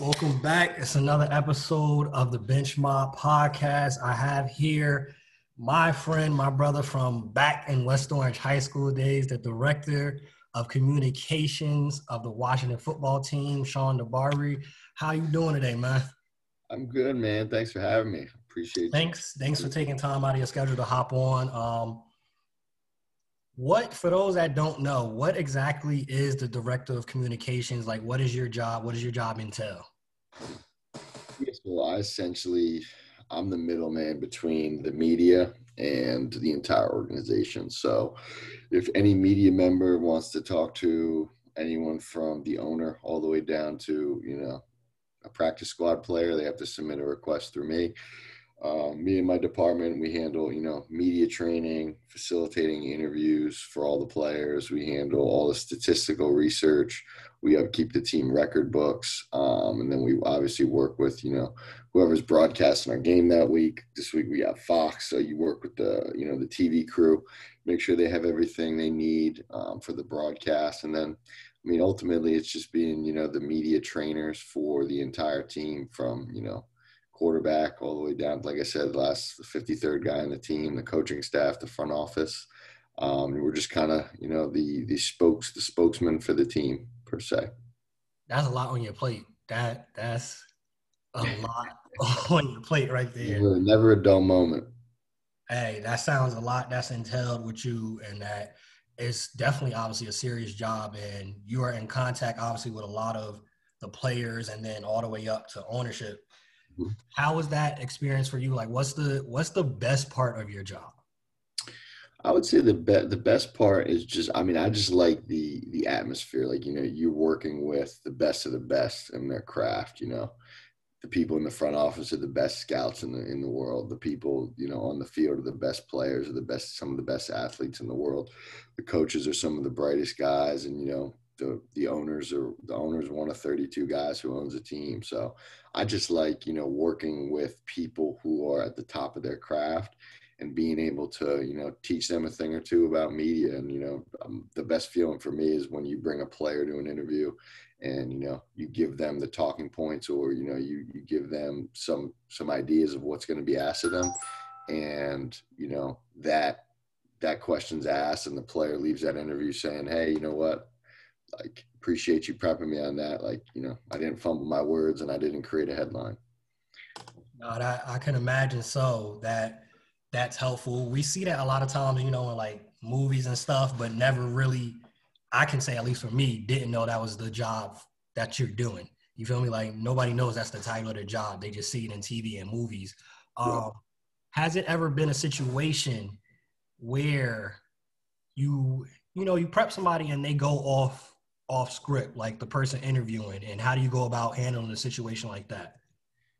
Welcome back. It's another episode of the Bench Mob podcast. I have here my friend, my brother from back in West Orange High School days, the director of communications of the Washington football team, Sean DeBarry. How you doing today, man? I'm good, man. Thanks for having me. Appreciate it. Thanks. Thanks for taking time out of your schedule to hop on. Um, what for those that don't know what exactly is the director of communications? Like what is your job? What does your job entail? Well, i essentially i'm the middleman between the media and the entire organization. So if any media member wants to talk to anyone from the owner all the way down to you know a practice squad player they have to submit a request through me um, me and my department, we handle, you know, media training, facilitating interviews for all the players. We handle all the statistical research. We keep the team record books, um, and then we obviously work with, you know, whoever's broadcasting our game that week. This week we got Fox, so you work with the, you know, the TV crew, make sure they have everything they need um, for the broadcast, and then. I mean, ultimately, it's just being, you know, the media trainers for the entire team from, you know, quarterback all the way down, like I said, last the last 53rd guy on the team, the coaching staff, the front office. Um, we're just kind of, you know, the the spokes, the spokesman for the team per se. That's a lot on your plate. That that's a lot on your plate right there. Never, never a dull moment. Hey, that sounds a lot. That's entailed with you, and that it's definitely obviously a serious job, and you are in contact obviously with a lot of the players, and then all the way up to ownership how was that experience for you? Like, what's the what's the best part of your job? I would say the be- the best part is just I mean I just like the the atmosphere. Like you know you're working with the best of the best in their craft you know. The people in the front office are the best scouts in the in the world. The people you know on the field are the best players are the best some of the best athletes in the world. The coaches are some of the brightest guys and you know the the owners are the owners one of 32 guys who owns a team. So i just like you know working with people who are at the top of their craft and being able to you know teach them a thing or two about media. And you know um, the best feeling for me is when you bring a player to an interview and you know you give them the talking points or you know you you give them some some ideas of what's going to be asked of them. And you know that that question's asked and the player leaves that interview saying hey you know what? Like appreciate you prepping me on that. Like, you know, I didn't fumble my words and I didn't create a headline. No, that, I can imagine so that that's helpful. We see that a lot of times, you know, in like movies and stuff, but never really, I can say, at least for me, didn't know that was the job that you're doing. You feel me? Like nobody knows that's the title of the job. They just see it in TV and movies. Um, yeah. Has it ever been a situation where you, you know, you prep somebody and they go off off script, like the person interviewing, and how do you go about handling a situation like that?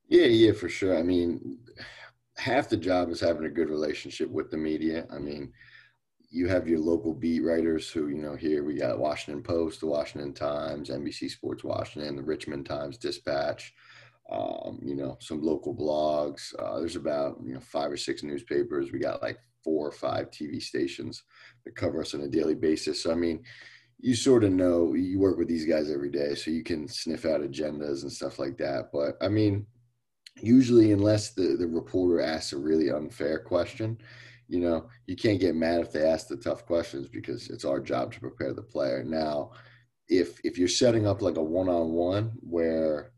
Yeah, yeah, for sure. I mean, half the job is having a good relationship with the media. I mean, you have your local beat writers who, you know, here we got Washington Post, the Washington Times, NBC Sports Washington, the Richmond Times Dispatch, um, you know, some local blogs. Uh, there's about, you know, five or six newspapers. We got like four or five TV stations that cover us on a daily basis. So, I mean, you sort of know you work with these guys every day, so you can sniff out agendas and stuff like that. But I mean, usually, unless the, the reporter asks a really unfair question, you know, you can't get mad if they ask the tough questions because it's our job to prepare the player. Now, if if you're setting up like a one on one where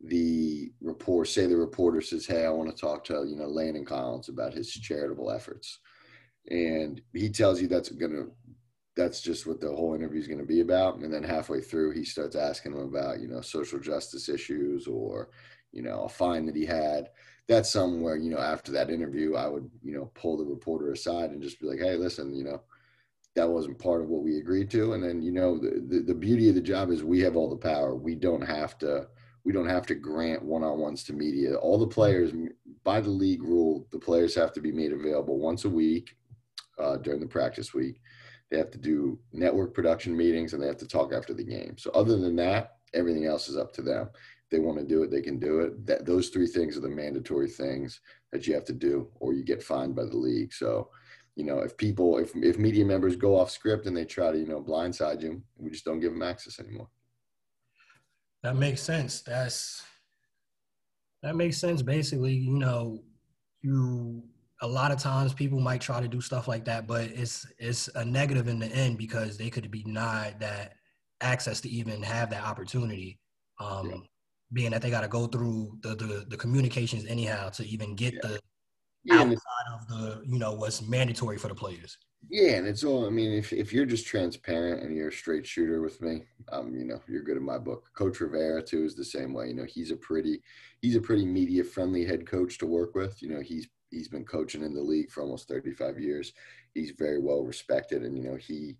the report say the reporter says, Hey, I want to talk to, you know, Landon Collins about his charitable efforts. And he tells you that's gonna that's just what the whole interview is going to be about. And then halfway through, he starts asking him about, you know, social justice issues or, you know, a fine that he had. That's somewhere, you know, after that interview, I would, you know, pull the reporter aside and just be like, hey, listen, you know, that wasn't part of what we agreed to. And then, you know, the, the, the beauty of the job is we have all the power. We don't have to, we don't have to grant one-on-ones to media. All the players, by the league rule, the players have to be made available once a week uh, during the practice week they have to do network production meetings, and they have to talk after the game. So other than that, everything else is up to them. If they want to do it, they can do it. That those three things are the mandatory things that you have to do, or you get fined by the league. So, you know, if people, if if media members go off script and they try to, you know, blindside you, we just don't give them access anymore. That makes sense. That's that makes sense. Basically, you know, you a lot of times people might try to do stuff like that, but it's it's a negative in the end because they could be denied that access to even have that opportunity. Um, yeah. Being that they got to go through the, the, the communications anyhow to even get yeah. the yeah, outside of the you know what's mandatory for the players. Yeah, and it's all. I mean, if if you're just transparent and you're a straight shooter with me, um, you know, you're good in my book. Coach Rivera too is the same way. You know, he's a pretty he's a pretty media friendly head coach to work with. You know, he's he's been coaching in the league for almost 35 years. He's very well respected, and you know, he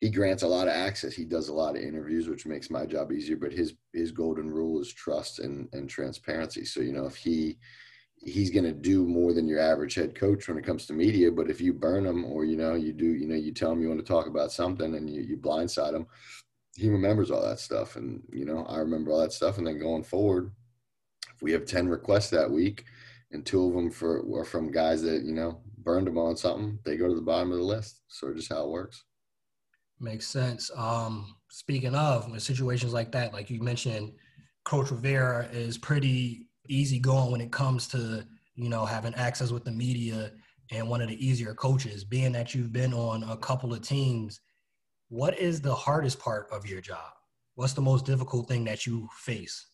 he grants a lot of access. He does a lot of interviews, which makes my job easier. But his his golden rule is trust and and transparency. So you know, if he he's going to do more than your average head coach when it comes to media. But if you burn him or, you know, you do, you know, you tell him you want to talk about something and you, you blindside him, he remembers all that stuff. And, you know, I remember all that stuff. And then going forward, if we have 10 requests that week and two of them for, were from guys that, you know, burned them on something, they go to the bottom of the list. So just how it works. Makes sense. Um, speaking of situations like that, like you mentioned, Coach Rivera is pretty easy going when it comes to you know having access with the media and one of the easier coaches being that you've been on a couple of teams what is the hardest part of your job what's the most difficult thing that you face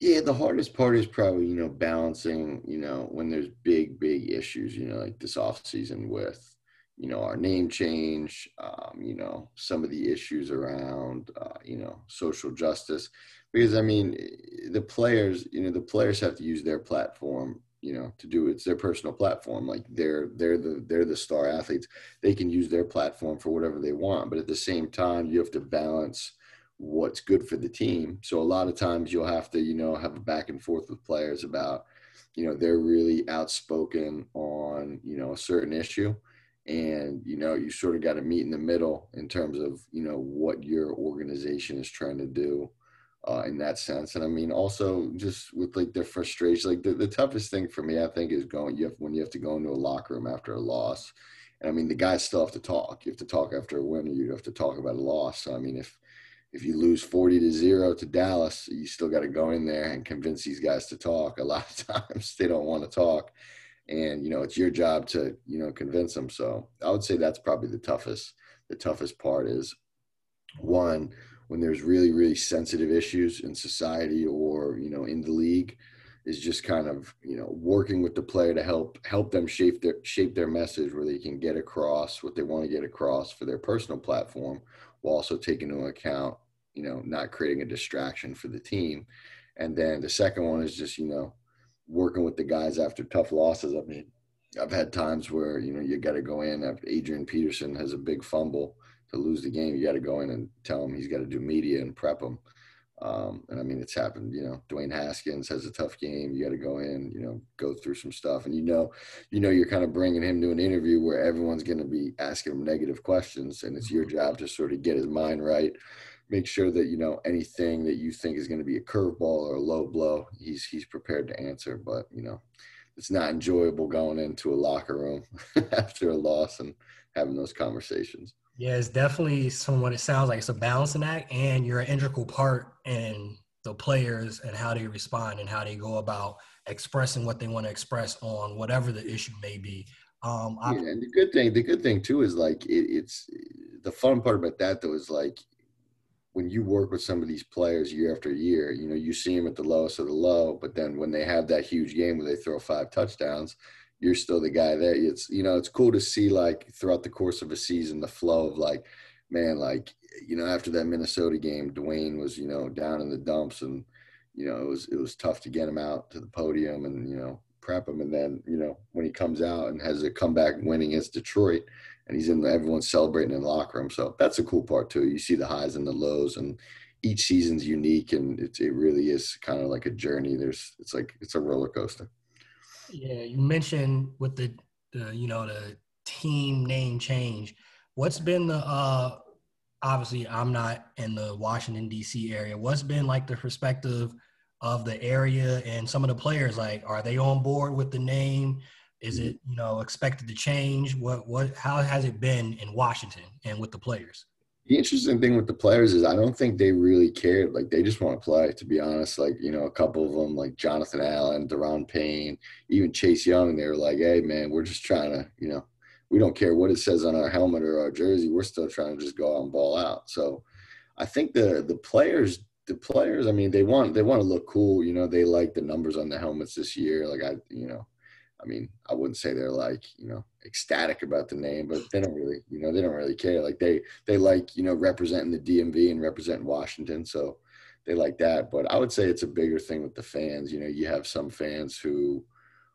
yeah the hardest part is probably you know balancing you know when there's big big issues you know like this off season with you know our name change um, you know some of the issues around uh, you know social justice because I mean, the players, you know, the players have to use their platform, you know, to do it's their personal platform. Like they're they're the they're the star athletes. They can use their platform for whatever they want, but at the same time, you have to balance what's good for the team. So a lot of times you'll have to, you know, have a back and forth with players about, you know, they're really outspoken on, you know, a certain issue and you know you sort of got to meet in the middle in terms of you know what your organization is trying to do uh, in that sense. And I mean, also just with like their frustration, like the, the toughest thing for me, I think, is going you have when you have to go into a locker room after a loss. And I mean, the guys still have to talk. You have to talk after a win, or you have to talk about a loss. So I mean, if if you lose forty to zero to Dallas, you still got to go in there and convince these guys to talk. A lot of times they don't want to talk, and you know it's your job to you know convince them. So I would say that's probably the toughest. The toughest part is one when there's really really sensitive issues in society or you know in the league is just kind of you know working with the player to help help them shape their shape their message where they can get across what they want to get across for their personal platform while also taking into account you know not creating a distraction for the team and then the second one is just you know working with the guys after tough losses i mean i've had times where you know you got to go in after adrian peterson has a big fumble to lose the game, you got to go in and tell him he's got to do media and prep him. Um, and I mean, it's happened. You know, Dwayne Haskins has a tough game. You got to go in, you know, go through some stuff, and you know, you know, you're kind of bringing him to an interview where everyone's going to be asking him negative questions, and it's your mm-hmm. job to sort of get his mind right, make sure that you know anything that you think is going to be a curveball or a low blow, he's he's prepared to answer. But you know, it's not enjoyable going into a locker room after a loss and having those conversations. Yeah, it's definitely from what it sounds like. It's a balancing act, and you're an integral part in the players and how they respond and how they go about expressing what they want to express on whatever the issue may be. Um, yeah, and the good thing, the good thing too is like it, it's the fun part about that though is like when you work with some of these players year after year, you know, you see them at the lowest of the low, but then when they have that huge game where they throw five touchdowns, you're still the guy there. It's you know it's cool to see like throughout the course of a season the flow of like man like you know after that Minnesota game Dwayne was you know down in the dumps and you know it was it was tough to get him out to the podium and you know prep him. And then you know when he comes out and has a comeback winning against Detroit and he's in everyone's celebrating in the locker room. So that's a cool part too. You see the highs and the lows and each season's unique and it, it really is kind of like a journey. There's it's like it's a roller coaster yeah, you mentioned with the, the you know the team name change. What's been the uh obviously I'm not in the Washington D.C. area. What's been like the perspective of the area and some of the players? Like, are they on board with the name? Is it you know expected to change? What what how has it been in Washington and with the players? The interesting thing with the players is I don't think they really cared. Like they just want to play, to be honest. Like, you know, a couple of them, like Jonathan Allen, Daron Payne, even Chase Young, they were like, hey, man, we're just trying to, you know, we don't care what it says on our helmet or our jersey. We're still trying to just go out and ball out. So I think the the players, the players, I mean, they want they want to look cool. You know, they like the numbers on the helmets this year. Like I, you know, I mean, I wouldn't say they're like, you know, ecstatic about the name, but they don't really, you know, they don't really care. Like they they like, you know, representing the DMV and representing Washington, so they like that. But I would say it's a bigger thing with the fans. You know, you have some fans who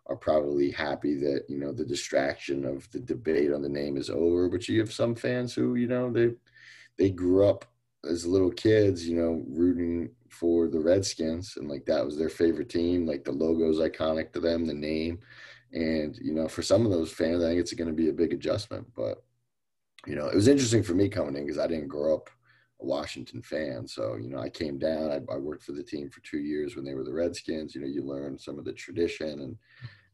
are probably happy that you know the distraction of the debate on the name is over, but you have some fans who, you know, they they grew up as little kids, you know, rooting for the Redskins and like that was their favorite team. Like the logo is iconic to them, the name and, you know, for some of those fans, I think it's going to be a big adjustment. But, you know, it was interesting for me coming in because I didn't grow up a Washington fan. So, you know, I came down, I, I, worked for the team for two years when they were the Redskins. You know, you learn some of the tradition and,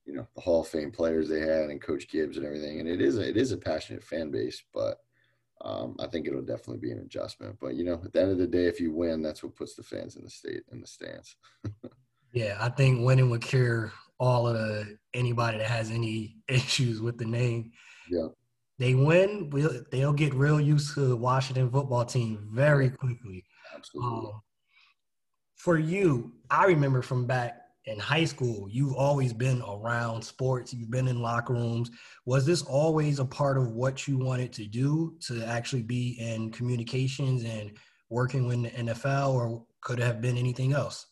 you know, the Hall of Fame players they had and Coach Gibbs and everything. And it is a, it is a passionate fan base, but um, I think it'll definitely be an adjustment. But, you know, at the end of the day, if you win, that's what puts the fans in the state in the stands. yeah, I think winning would cure all of the anybody that has any issues with the name. Yeah. They win, we'll, they'll get real used to the Washington football team very quickly. Absolutely. Um, for you, I remember from back in high school, you've always been around sports. You've been in locker rooms. Was this always a part of what you wanted to do to actually be in communications and working with the NFL, or could it have been anything else?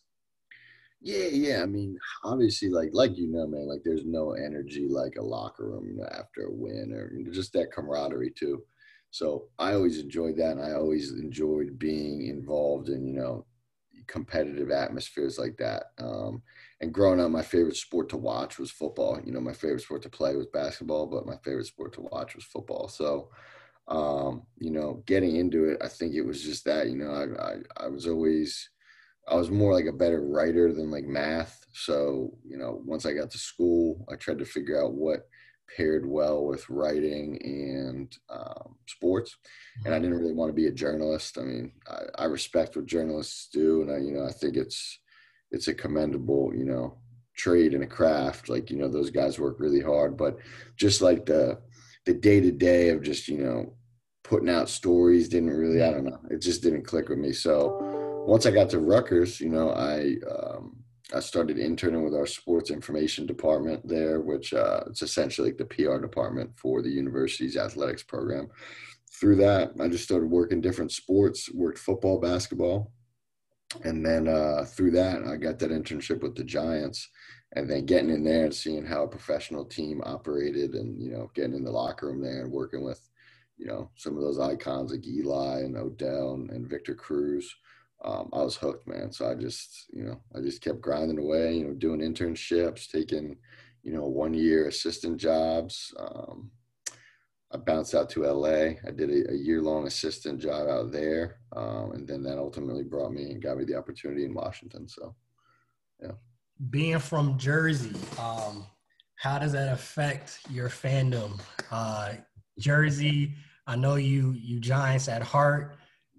Yeah, yeah. I mean, obviously, like like you know, man, like there's no energy like a locker room, after a win or just that camaraderie too. So I always enjoyed that, and I always enjoyed being involved in you know competitive atmospheres like that. Um, and growing up, my favorite sport to watch was football. You know, my favorite sport to play was basketball, but my favorite sport to watch was football. So, um, you know, getting into it, I think it was just that. You know, I I, I was always I was more like a better writer than like math. So, you know, once I got to school, I tried to figure out what paired well with writing and um, sports. And I didn't really want to be a journalist. I mean, I, I respect what journalists do, and I, you know, I think it's it's a commendable, you know, trade and a craft. Like, you know, those guys work really hard, but just like the the day to day of just, you know, putting out stories didn't really, I don't know, it just didn't click with me. So once I got to Rutgers, you know, I um, I started interning with our sports information department there, which uh, it's essentially like the PR department for the university's athletics program. Through that, I just started working different sports, worked football, basketball, and then uh, through that, I got that internship with the Giants. And then getting in there and seeing how a professional team operated, and you know, getting in the locker room there and working with, you know, some of those icons like Eli and Odell and, and Victor Cruz um, I was hooked, man. So I just, you know, I just kept grinding away, you know, doing internships, taking, you know, one year assistant jobs. Um, I bounced out to LA. I did a, a year long assistant job out there. Um, and then that ultimately brought me and got me the opportunity in Washington. So, yeah. Being from Jersey, um, how does that affect your fandom? Uh, Jersey, I know you, you Giants at heart.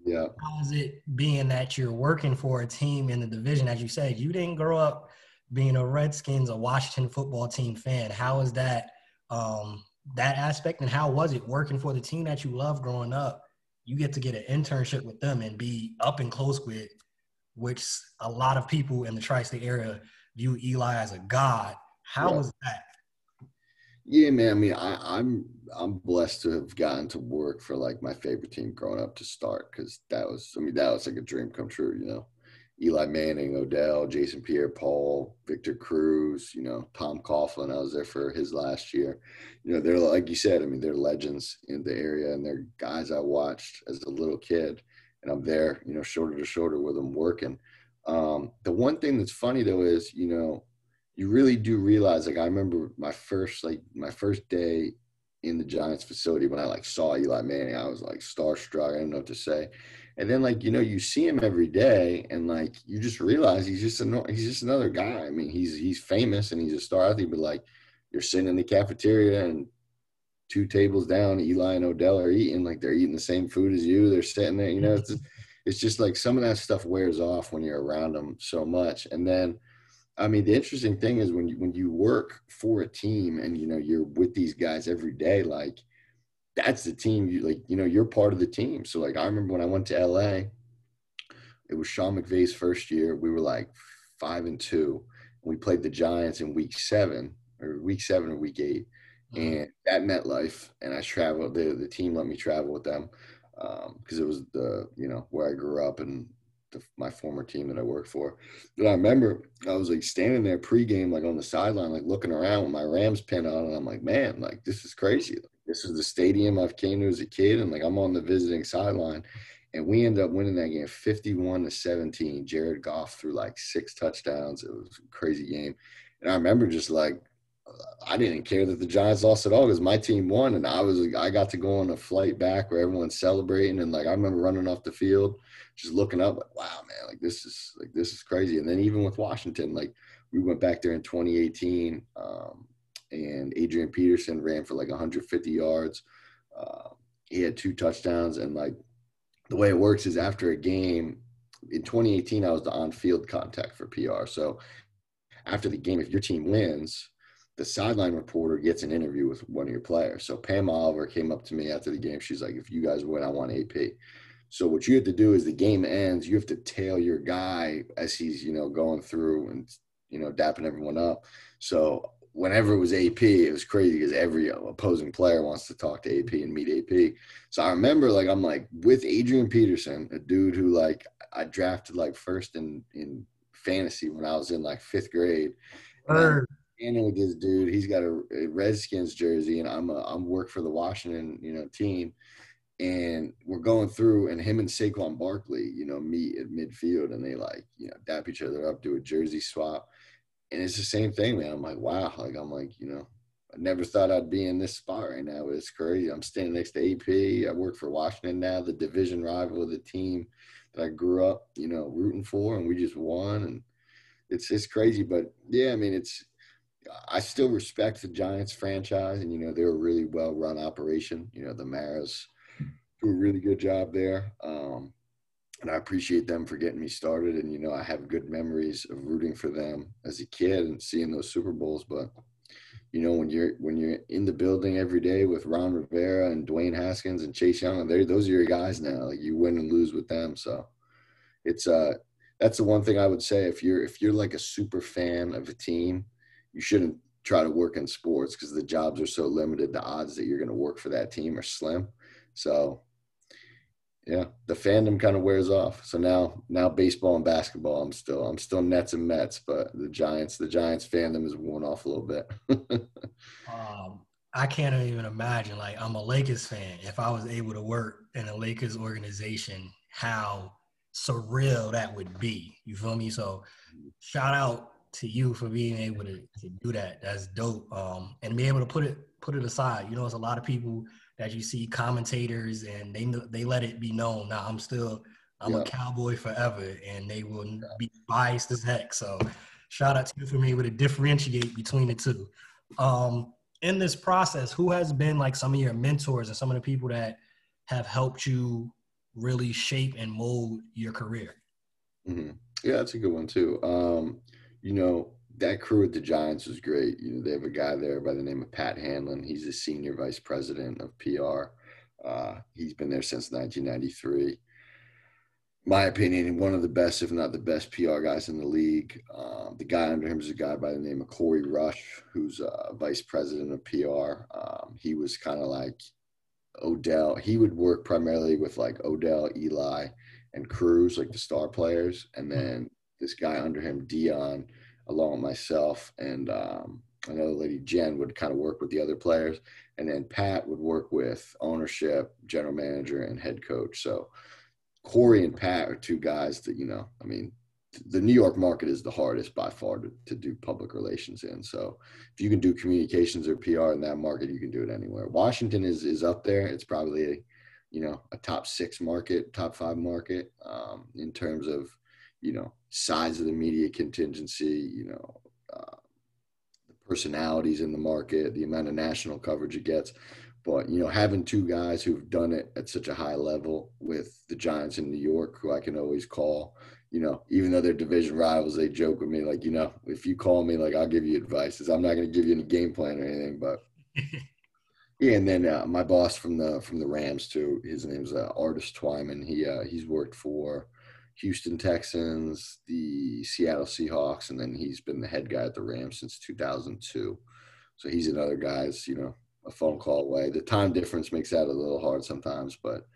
Yeah. How's it being that you're working for a team in the division? As you said, you didn't grow up being a Redskins, a Washington football team fan. How is that um, that aspect, and how was it working for the team that you love growing up? You get to get an internship with them and be up and close with, which a lot of people in the tri-state area view Eli as a god. How yeah. was that? Yeah, man. I mean, I, I'm I'm blessed to have gotten to work for like my favorite team growing up to start because that was I mean that was like a dream come true. You know, Eli Manning, Odell, Jason Pierre-Paul, Victor Cruz. You know, Tom Coughlin. I was there for his last year. You know, they're like you said. I mean, they're legends in the area, and they're guys I watched as a little kid, and I'm there. You know, shoulder to shoulder with them working. Um, the one thing that's funny though is you know you really do realize like I remember my first like my first day in the Giants facility when I like saw Eli Manning, I was like starstruck. I didn't know what to say. And then like you know you see him every day and like you just realize he's just a, he's just another guy. I mean he's he's famous and he's a star athlete, but like you're sitting in the cafeteria and two tables down, Eli and Odell are eating like they're eating the same food as you. They're sitting there, you know. It's just, it's just like some of that stuff wears off when you're around them so much. And then, I mean, the interesting thing is when you when you work for a team and you know you're with these guys every day, like that's the team. You like, you know, you're part of the team. So like, I remember when I went to LA, it was Sean McVay's first year. We were like five and two. and We played the Giants in week seven or week seven or week 8 mm-hmm. and at MetLife. And I traveled. The the team let me travel with them because um, it was the you know where I grew up and the, my former team that I worked for. But I remember I was like standing there pregame, like on the sideline, like looking around with my Rams pin on, and I'm like, man, like this is crazy. Like, this is the stadium I've came to as a kid, and like I'm on the visiting sideline, and we end up winning that game 51 to 17. Jared Goff threw like six touchdowns. It was a crazy game. And I remember just like I didn't care that the Giants lost at all because my team won, and I was I got to go on a flight back where everyone's celebrating, and like I remember running off the field, just looking up like, wow, man, like this is like this is crazy. And then even with Washington, like we went back there in 2018, um, and Adrian Peterson ran for like 150 yards. Uh, he had two touchdowns, and like the way it works is after a game in 2018, I was the on-field contact for PR. So after the game, if your team wins the sideline reporter gets an interview with one of your players. So Pam Oliver came up to me after the game. She's like, if you guys win, I want AP. So what you have to do is the game ends, you have to tail your guy as he's, you know, going through and, you know, dapping everyone up. So whenever it was AP, it was crazy because every opposing player wants to talk to AP and meet AP. So I remember like I'm like with Adrian Peterson, a dude who like I drafted like first in in fantasy when I was in like fifth grade standing with this dude. He's got a, a Redskins jersey, and I'm a, I'm work for the Washington, you know, team. And we're going through, and him and Saquon Barkley, you know, meet at midfield, and they like, you know, dap each other up, do a jersey swap, and it's the same thing, man. I'm like, wow, like I'm like, you know, I never thought I'd be in this spot right now, it's crazy. I'm standing next to AP. I work for Washington now, the division rival of the team that I grew up, you know, rooting for, and we just won, and it's it's crazy. But yeah, I mean, it's I still respect the Giants franchise, and you know they're a really well run operation. You know the Maras do a really good job there, um, and I appreciate them for getting me started. And you know I have good memories of rooting for them as a kid and seeing those Super Bowls. But you know when you're when you're in the building every day with Ron Rivera and Dwayne Haskins and Chase Young, and those are your guys now. Like you win and lose with them, so it's uh that's the one thing I would say if you're if you're like a super fan of a team you shouldn't try to work in sports because the jobs are so limited. The odds that you're going to work for that team are slim. So, yeah, the fandom kind of wears off. So now, now baseball and basketball, I'm still, I'm still Nets and Mets, but the Giants, the Giants fandom is worn off a little bit. um, I can't even imagine. Like, I'm a Lakers fan. If I was able to work in a Lakers organization, how surreal that would be. You feel me? So, shout out to you for being able to, to do that. That's dope. Um, and be able to put it put it aside. You know, it's a lot of people that you see commentators and they they let it be known. Now I'm still I'm yeah. a cowboy forever, and they will be biased as heck. So shout out to you for being able to differentiate between the two. Um, in this process, who has been like some of your mentors and some of the people that have helped you really shape and mold your career? Mm-hmm. Yeah, that's a good one too. Um, you know, that crew at the Giants was great. You know, they have a guy there by the name of Pat Hanlon. He's the senior vice president of PR. Uh, he's been there since 1993. My opinion, one of the best, if not the best, PR guys in the league. Um, the guy under him is a guy by the name of Corey Rush, who's uh, vice president of PR. Um, he was kind of like Odell. He would work primarily with like Odell, Eli, and Cruz, like the star players, and then this guy under him, Dion, along with myself and um, another lady, Jen, would kind of work with the other players, and then Pat would work with ownership, general manager, and head coach. So Corey and Pat are two guys that you know. I mean, the New York market is the hardest by far to, to do public relations in. So if you can do communications or PR in that market, you can do it anywhere. Washington is is up there. It's probably a you know a top six market, top five market um, in terms of you know, size of the media contingency, you know, uh, the personalities in the market, the amount of national coverage it gets. But you know, having two guys who've done it at such a high level with the Giants in New York, who I can always call, you know, even though they're division rivals, they joke with me like, you know, if you call me, like I'll give you advice. I'm not going to give you any game plan or anything, but yeah. And then uh, my boss from the from the Rams too, his name's uh, Artis Twyman. He uh, he's worked for Houston Texans, the Seattle Seahawks, and then he's been the head guy at the Rams since 2002. So he's another guy's, you know, a phone call away. The time difference makes that a little hard sometimes, but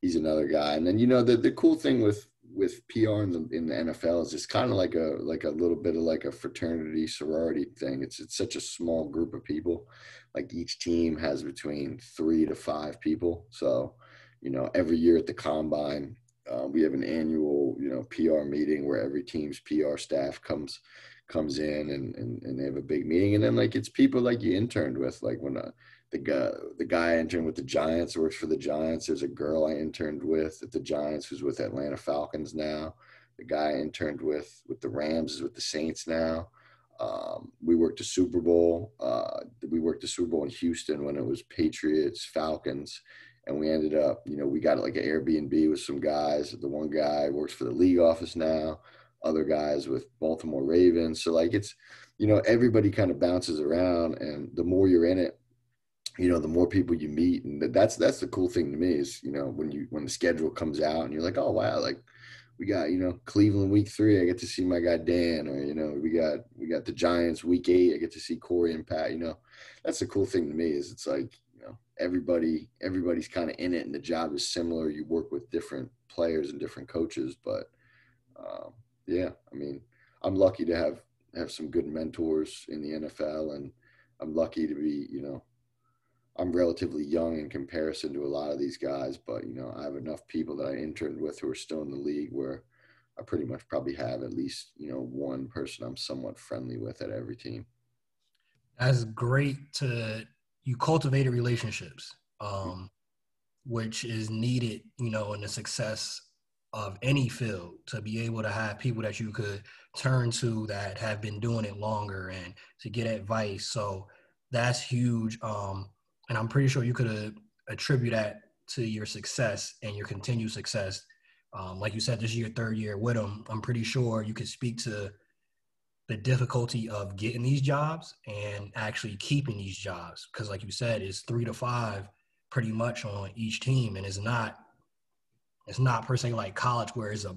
he's another guy. And then you know the the cool thing with with PR in the, in the NFL is it's kind of like a like a little bit of like a fraternity sorority thing. It's it's such a small group of people. Like each team has between three to five people. So, you know, every year at the combine, uh, we have an annual you know PR meeting where every team's PR staff comes comes in and, and, and they have a big meeting. And then like it's people like you interned with, like when uh, the guy the guy I interned with the Giants works for the Giants. There's a girl I interned with at the Giants who's with Atlanta Falcons now. The guy I interned with with the Rams is with the Saints now. Um, we worked the Super Bowl. Uh, we worked the Super Bowl in Houston when it was Patriots, Falcons, and we ended up, you know, we got like an Airbnb with some guys. The one guy works for the league office now other guys with Baltimore Ravens. So like it's, you know, everybody kind of bounces around, and the more you're in it, you know, the more people you meet, and that's that's the cool thing to me is you know when you when the schedule comes out and you're like, oh wow, like we got you know Cleveland week three, I get to see my guy Dan, or you know we got we got the Giants week eight, I get to see Corey and Pat. You know, that's the cool thing to me is it's like know everybody everybody's kind of in it, and the job is similar. You work with different players and different coaches, but um, yeah, I mean, I'm lucky to have have some good mentors in the NFL, and I'm lucky to be, you know, I'm relatively young in comparison to a lot of these guys, but you know, I have enough people that I interned with who are still in the league where I pretty much probably have at least, you know, one person I'm somewhat friendly with at every team. That's great to you cultivated relationships, um, which is needed, you know, in the success of any field to be able to have people that you could turn to that have been doing it longer and to get advice. So that's huge. Um, and I'm pretty sure you could attribute that to your success and your continued success. Um, like you said, this is your third year with them. I'm pretty sure you could speak to the difficulty of getting these jobs and actually keeping these jobs. Because, like you said, it's three to five pretty much on each team, and it's not it's not per se like college where it's a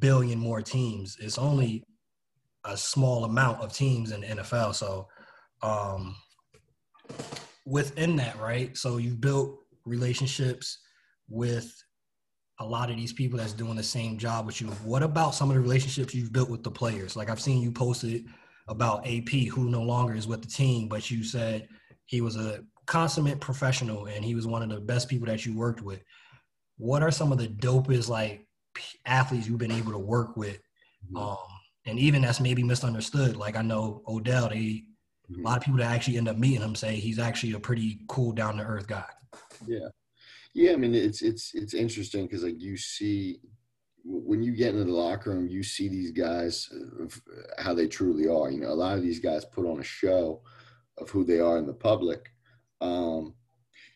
billion more teams. It's only a small amount of teams in the NFL. So um, within that, right? So you've built relationships with a lot of these people that's doing the same job with you. What about some of the relationships you've built with the players? Like I've seen you posted about AP, who no longer is with the team, but you said he was a consummate professional and he was one of the best people that you worked with what are some of the dopest like athletes you've been able to work with? Mm-hmm. Um, and even that's maybe misunderstood. Like I know Odell, they mm-hmm. a lot of people that actually end up meeting him say he's actually a pretty cool, down to earth guy. Yeah, yeah. I mean, it's it's it's interesting because like you see when you get into the locker room, you see these guys how they truly are. You know, a lot of these guys put on a show of who they are in the public. Um,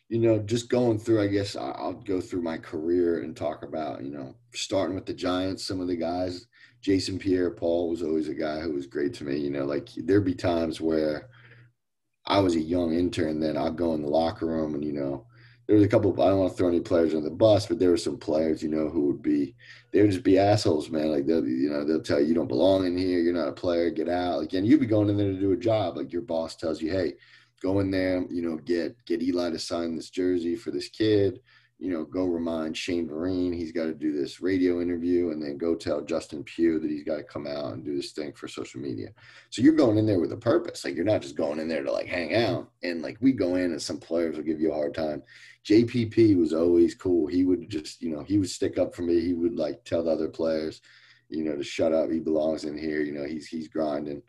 you know, just going through, I guess I'll go through my career and talk about, you know, starting with the Giants, some of the guys. Jason Pierre Paul was always a guy who was great to me. You know, like there'd be times where I was a young intern, then I'd go in the locker room and, you know, there was a couple I don't want to throw any players on the bus, but there were some players, you know, who would be, they would just be assholes, man. Like they'll, you know, they'll tell you, you don't belong in here. You're not a player. Get out. Again, you'd be going in there to do a job. Like your boss tells you, hey, go in there, you know, get get Eli to sign this jersey for this kid. You know, go remind Shane Vereen he's got to do this radio interview, and then go tell Justin Pugh that he's got to come out and do this thing for social media. So you're going in there with a purpose. Like you're not just going in there to like hang out. And like we go in, and some players will give you a hard time. JPP was always cool. He would just, you know, he would stick up for me. He would like tell the other players, you know, to shut up. He belongs in here. You know, he's he's grinding.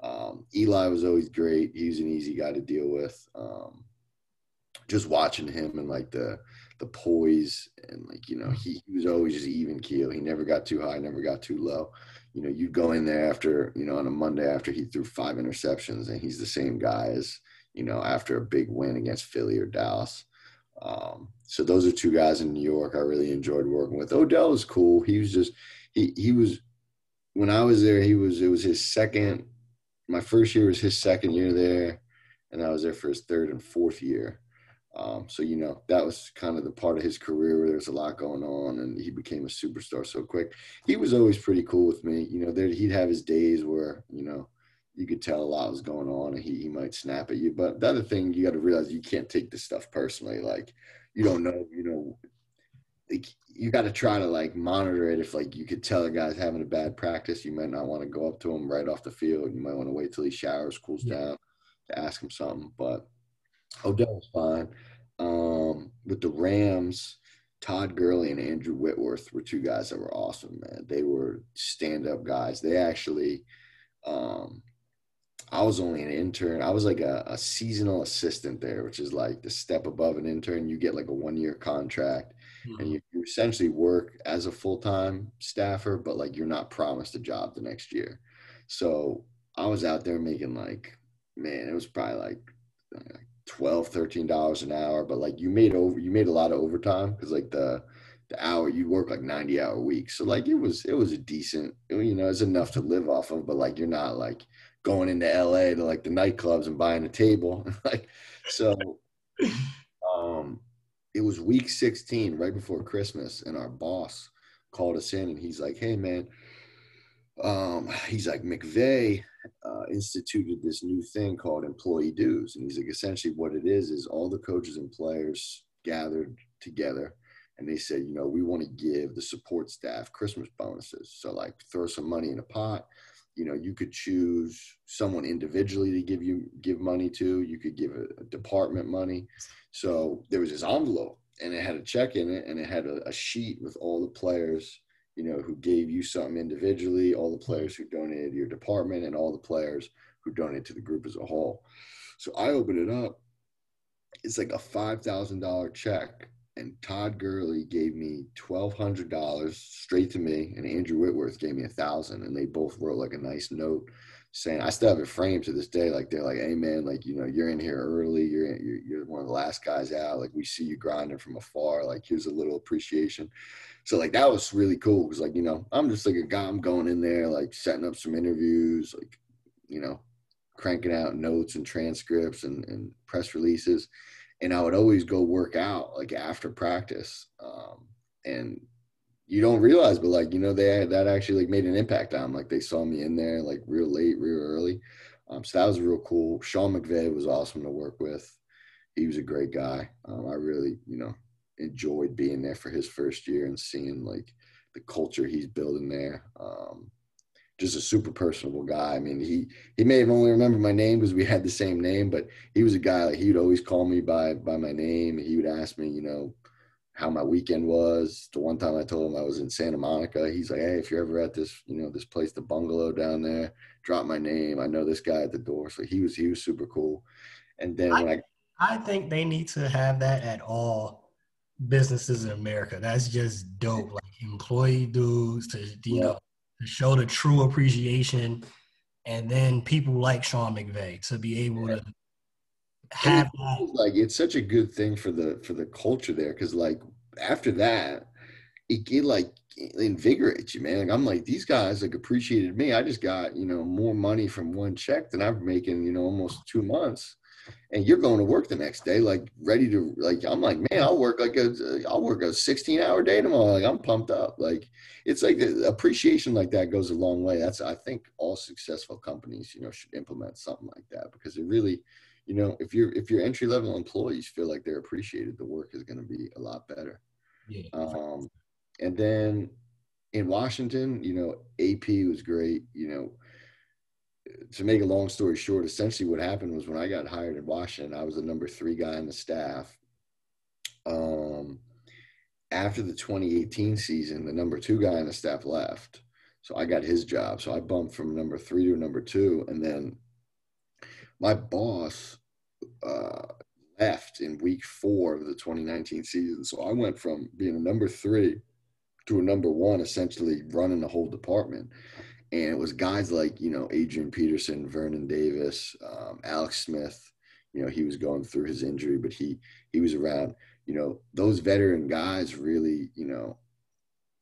Um, Eli was always great. He was an easy guy to deal with. Um, just watching him and like the the poise and like you know he, he was always just even keel. He never got too high, never got too low. You know, you'd go in there after you know on a Monday after he threw five interceptions, and he's the same guy as you know, after a big win against Philly or Dallas. Um, so those are two guys in New York I really enjoyed working with. Odell was cool. He was just he he was when I was there. He was it was his second. My first year was his second year there, and I was there for his third and fourth year. Um, so you know that was kind of the part of his career where there's a lot going on, and he became a superstar so quick. He was always pretty cool with me. You know, there he'd have his days where you know you could tell a lot was going on, and he he might snap at you. But the other thing you got to realize you can't take this stuff personally. Like you don't know, you know, like you got to try to like monitor it. If like you could tell a guy's having a bad practice, you might not want to go up to him right off the field. You might want to wait till he showers, cools yeah. down, to ask him something. But Odell's fine. Um, with the Rams, Todd Gurley and Andrew Whitworth were two guys that were awesome, man. They were stand up guys. They actually, um, I was only an intern. I was like a, a, seasonal assistant there, which is like the step above an intern. You get like a one year contract mm-hmm. and you, you essentially work as a full time staffer, but like you're not promised a job the next year. So I was out there making like, man, it was probably like, like 12 13 dollars an hour but like you made over you made a lot of overtime because like the the hour you work like 90 hour weeks. So like it was it was a decent you know it's enough to live off of but like you're not like going into la to like the nightclubs and buying a table. Like so um it was week 16 right before christmas and our boss called us in and he's like hey man um he's like mcvay uh, instituted this new thing called employee dues. And he's like, essentially, what it is is all the coaches and players gathered together and they said, you know, we want to give the support staff Christmas bonuses. So, like, throw some money in a pot. You know, you could choose someone individually to give you give money to. You could give a, a department money. So there was this envelope, and it had a check in it, and it had a, a sheet with all the players you know, who gave you something individually, all the players who donated to your department, and all the players who donated to the group as a whole. So I open it up. It's like a five thousand dollar check, and Todd Gurley gave me twelve hundred dollars straight to me, and Andrew Whitworth gave me a thousand, and they both wrote like a nice note saying I still have it framed to this day. Like they're like, "Hey man, like you know, you're in here early. You're in, you're, you're one of the last guys out. Like we see you grinding from afar. Like here's a little appreciation." So like that was really cool because like you know I'm just like a guy. I'm going in there like setting up some interviews, like you know, cranking out notes and transcripts and, and press releases, and I would always go work out like after practice. Um, and you don't realize, but like you know, they that actually like made an impact on. Like they saw me in there like real late, real early. Um, so that was real cool. Sean McVay was awesome to work with. He was a great guy. Um, I really, you know, enjoyed being there for his first year and seeing like the culture he's building there. Um, just a super personable guy. I mean, he he may have only remembered my name because we had the same name, but he was a guy like he would always call me by by my name. He would ask me, you know, how my weekend was. The one time I told him I was in Santa Monica, he's like, "Hey, if you're ever at this, you know, this place, the bungalow down there, drop my name. I know this guy at the door." So he was he was super cool. And then I, when I I think they need to have that at all businesses in America. That's just dope. Like employee dues to you yeah. know to show the true appreciation, and then people like Sean McVay to be able yeah. to have that. Like it's such a good thing for the for the culture there because like after that, it, it like invigorates you, man. Like I'm like these guys like appreciated me. I just got you know more money from one check than I'm making you know almost two months and you're going to work the next day like ready to like i'm like man i'll work like a i'll work a 16 hour day tomorrow like i'm pumped up. Like it's like appreciation like that goes a long way. That's i think all successful companies you know should implement something like that because it really you know if you're if your entry level employees feel like they're appreciated the work is going to be a lot better. Yeah um and then in washington you know ap was great you know to make a long story short, essentially what happened was when I got hired in Washington, I was the number three guy on the staff. Um, after the 2018 season, the number two guy on the staff left. So I got his job. So I bumped from number three to number two. And then my boss uh, left in week four of the 2019 season. So I went from being a number three to a number one, essentially running the whole department and it was guys like you know Adrian Peterson, Vernon Davis, um, Alex Smith, you know, he was going through his injury, but he he was around. You know, those veteran guys really, you know,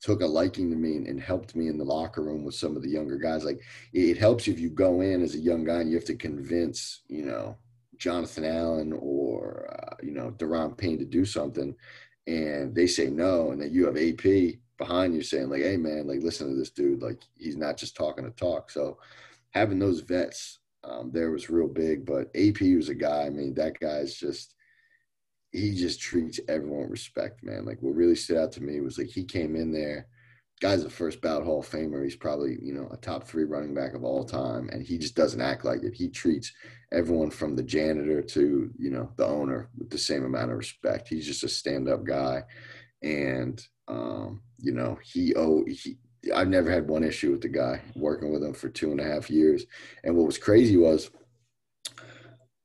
took a liking to me and, and, helped me in the locker room with some of the younger guys. Like it, it helps if you go in as a young guy and you have to convince, you know, Jonathan Allen or uh, you know Daron Payne to do something, and they say no, and then you have AP behind you saying like, "Hey man, like listen to this dude. Like he's not just talking to talk." So having those vets um, there was real big. But AP was a guy. I mean, that guy's just he just treats everyone with respect, man. Like what really stood out to me was like he came in there. Guy's a first ballot Hall of Famer. He's probably you know a top three running back of all time, and he just doesn't act like it. He treats everyone from the janitor to you know the owner with the same amount of respect. He's just a stand up guy, and um, you know he oh he I've never had one issue with the guy working with him for two and a half years. And what was crazy was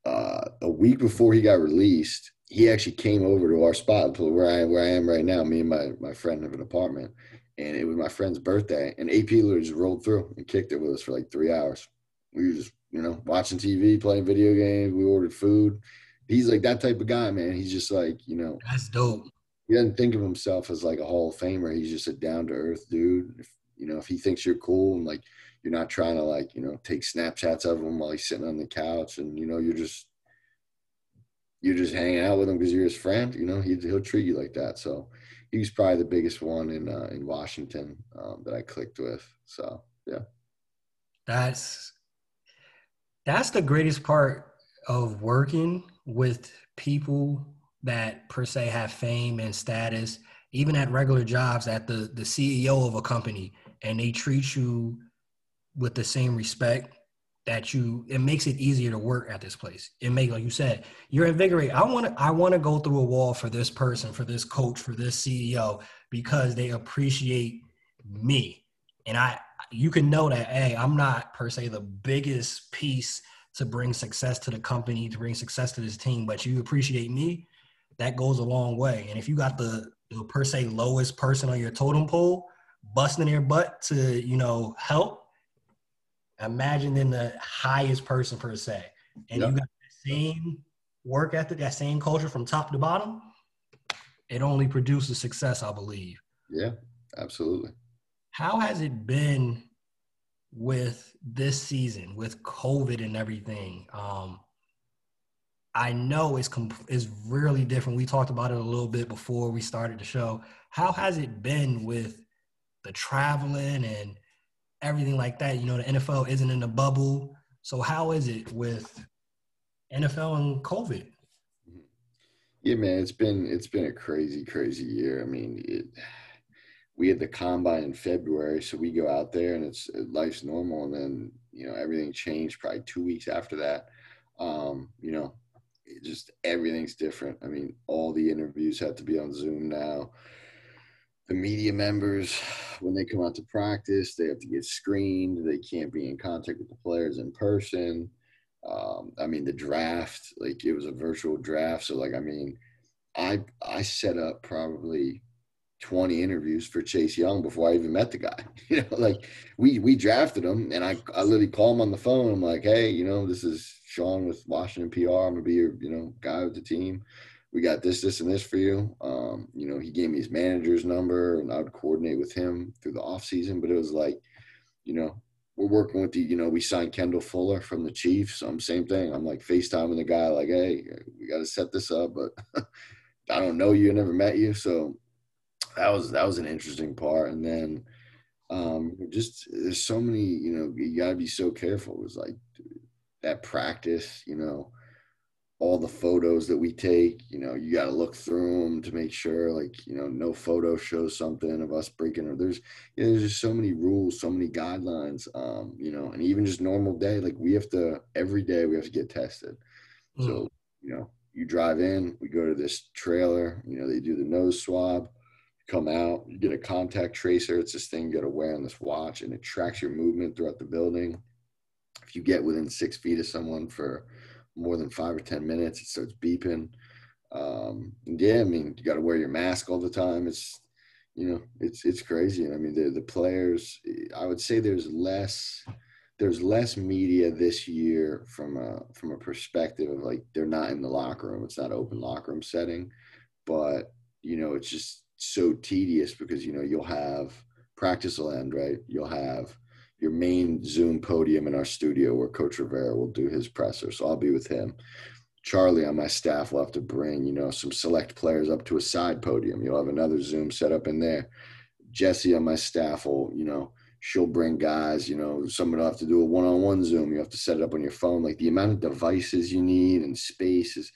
uh, a week before he got released, he actually came over to our spot where I where I am right now. Me and my my friend have an apartment, and it was my friend's birthday. And AP just rolled through and kicked it with us for like three hours. We were just you know watching TV, playing video games. We ordered food. He's like that type of guy, man. He's just like you know. That's dope he doesn't think of himself as like a Hall of Famer. He's just a down to earth dude. If, you know, if he thinks you're cool and like you're not trying to like you know take Snapchats of him while he's sitting on the couch, and you know you're just you're just hanging out with him because you're his friend. You know, he, he'll treat you like that. So he's probably the biggest one in uh, in Washington um, that I clicked with. So yeah, that's that's the greatest part of working with people that per se have fame and status, even at regular jobs, at the the CEO of a company, and they treat you with the same respect that you it makes it easier to work at this place. It make like you said you're invigorated. I want to i want to go through a wall for this person for this coach for this ceo because they appreciate me. And i you can know that hey i'm not per se the biggest piece to bring success to the company to bring success to this team but you appreciate me that goes a long way. And if you got the, the per se lowest person on your totem pole busting their butt to, you know, help, imagine then the highest person per se. And yep. you got the same work ethic, that same culture from top to bottom, it only produces success, I believe. Yeah, absolutely. How has it been with this season, with COVID and everything? Um, I know is comp- is really different. We talked about it a little bit before we started the show. How has it been with the traveling and everything like that? You know, the NFL isn't in the bubble. So how is it with NFL and COVID? Yeah, man, it's been it's been a crazy, crazy year. I mean, it, we had the combine in February, so we go out there and it's life's normal, and then you know everything changed probably two weeks after that. Um, you know, just everything's different. I mean, all the interviews have to be on Zoom now. The media members, when they come out to practice, they have to get screened. They can't be in contact with the players in person. Um, I mean, the draft, like it was a virtual draft. So, like, I mean, I I set up probably 20 interviews for Chase Young before I even met the guy. You know, like we we drafted him and I, I literally call him on the phone. I'm like, hey, you know, this is Sean with Washington PR. I'm gonna be your, you know, guy with the team. We got this, this, and this for you. Um, you know, he gave me his manager's number and I would coordinate with him through the off season. But it was like, you know, we're working with the, you know, we signed Kendall Fuller from the Chiefs. I'm same thing. I'm like FaceTiming the guy, like, hey, we got to set this up, but I don't know you, I never met you. So that was that was an interesting part. And then um, just there's so many, you know, you gotta be so careful. It was like that practice, you know, all the photos that we take, you know, you got to look through them to make sure, like, you know, no photo shows something of us breaking. Or there's, you know, there's just so many rules, so many guidelines, um, you know, and even just normal day, like we have to every day we have to get tested. Mm. So, you know, you drive in, we go to this trailer, you know, they do the nose swab come out, you get a contact tracer. It's this thing you got to wear on this watch and it tracks your movement throughout the building. If you get within six feet of someone for more than five or 10 minutes, it starts beeping. Um, yeah, I mean, you got to wear your mask all the time. It's, you know, it's, it's crazy. And I mean, the, the players, I would say there's less there's less media this year from a from a perspective of like they're not in the locker room. It's not open locker room setting, but you know it's just so tedious because you know you'll have practice will end right. You'll have your main Zoom podium in our studio where Coach Rivera will do his presser. So I'll be with him. Charlie on my staff will have to bring, you know, some select players up to a side podium. You'll have another Zoom set up in there. Jesse on my staff will, you know, she'll bring guys, you know, someone will have to do a one-on-one Zoom. You have to set it up on your phone. Like the amount of devices you need and space is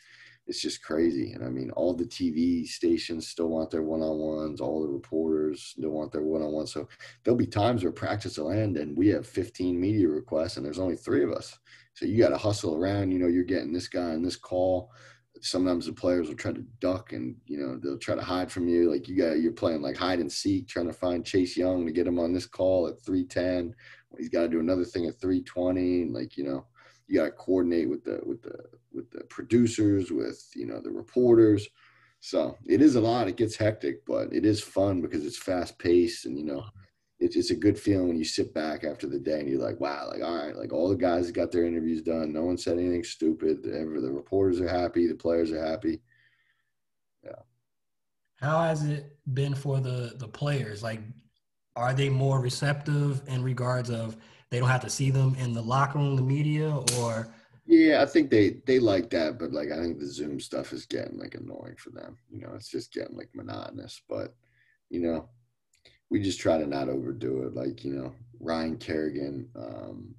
it's just crazy. And I mean, all the TV stations still want their one-on-ones. All the reporters still want their one-on-ones. So there'll be times where practice will end and we have 15 media requests and there's only three of us. So you got to hustle around. You know, you're getting this guy and this call. Sometimes the players will try to duck and you know they'll try to hide from you. Like you got you're playing like hide and seek, trying to find Chase Young to get him on this call at 310. He's got to do another thing at 320. And like you know, you got to coordinate with the with the with the producers, with you know the reporters. So it is a lot. It gets hectic, but it is fun because it's fast paced and you know it's it's a good feeling when you sit back after the day and you're like, wow, like all right, like all the guys got their interviews done. No one said anything stupid. Ever the reporters are happy, the players are happy. Yeah. How has it been for the the players? Like, are they more receptive in regards of they don't have to see them in the locker room, the media, or? Yeah, I think they they like that, but like I think the Zoom stuff is getting like annoying for them. You know, it's just getting like monotonous. But you know, we just try to not overdo it. Like, you know, Ryan Kerrigan, um,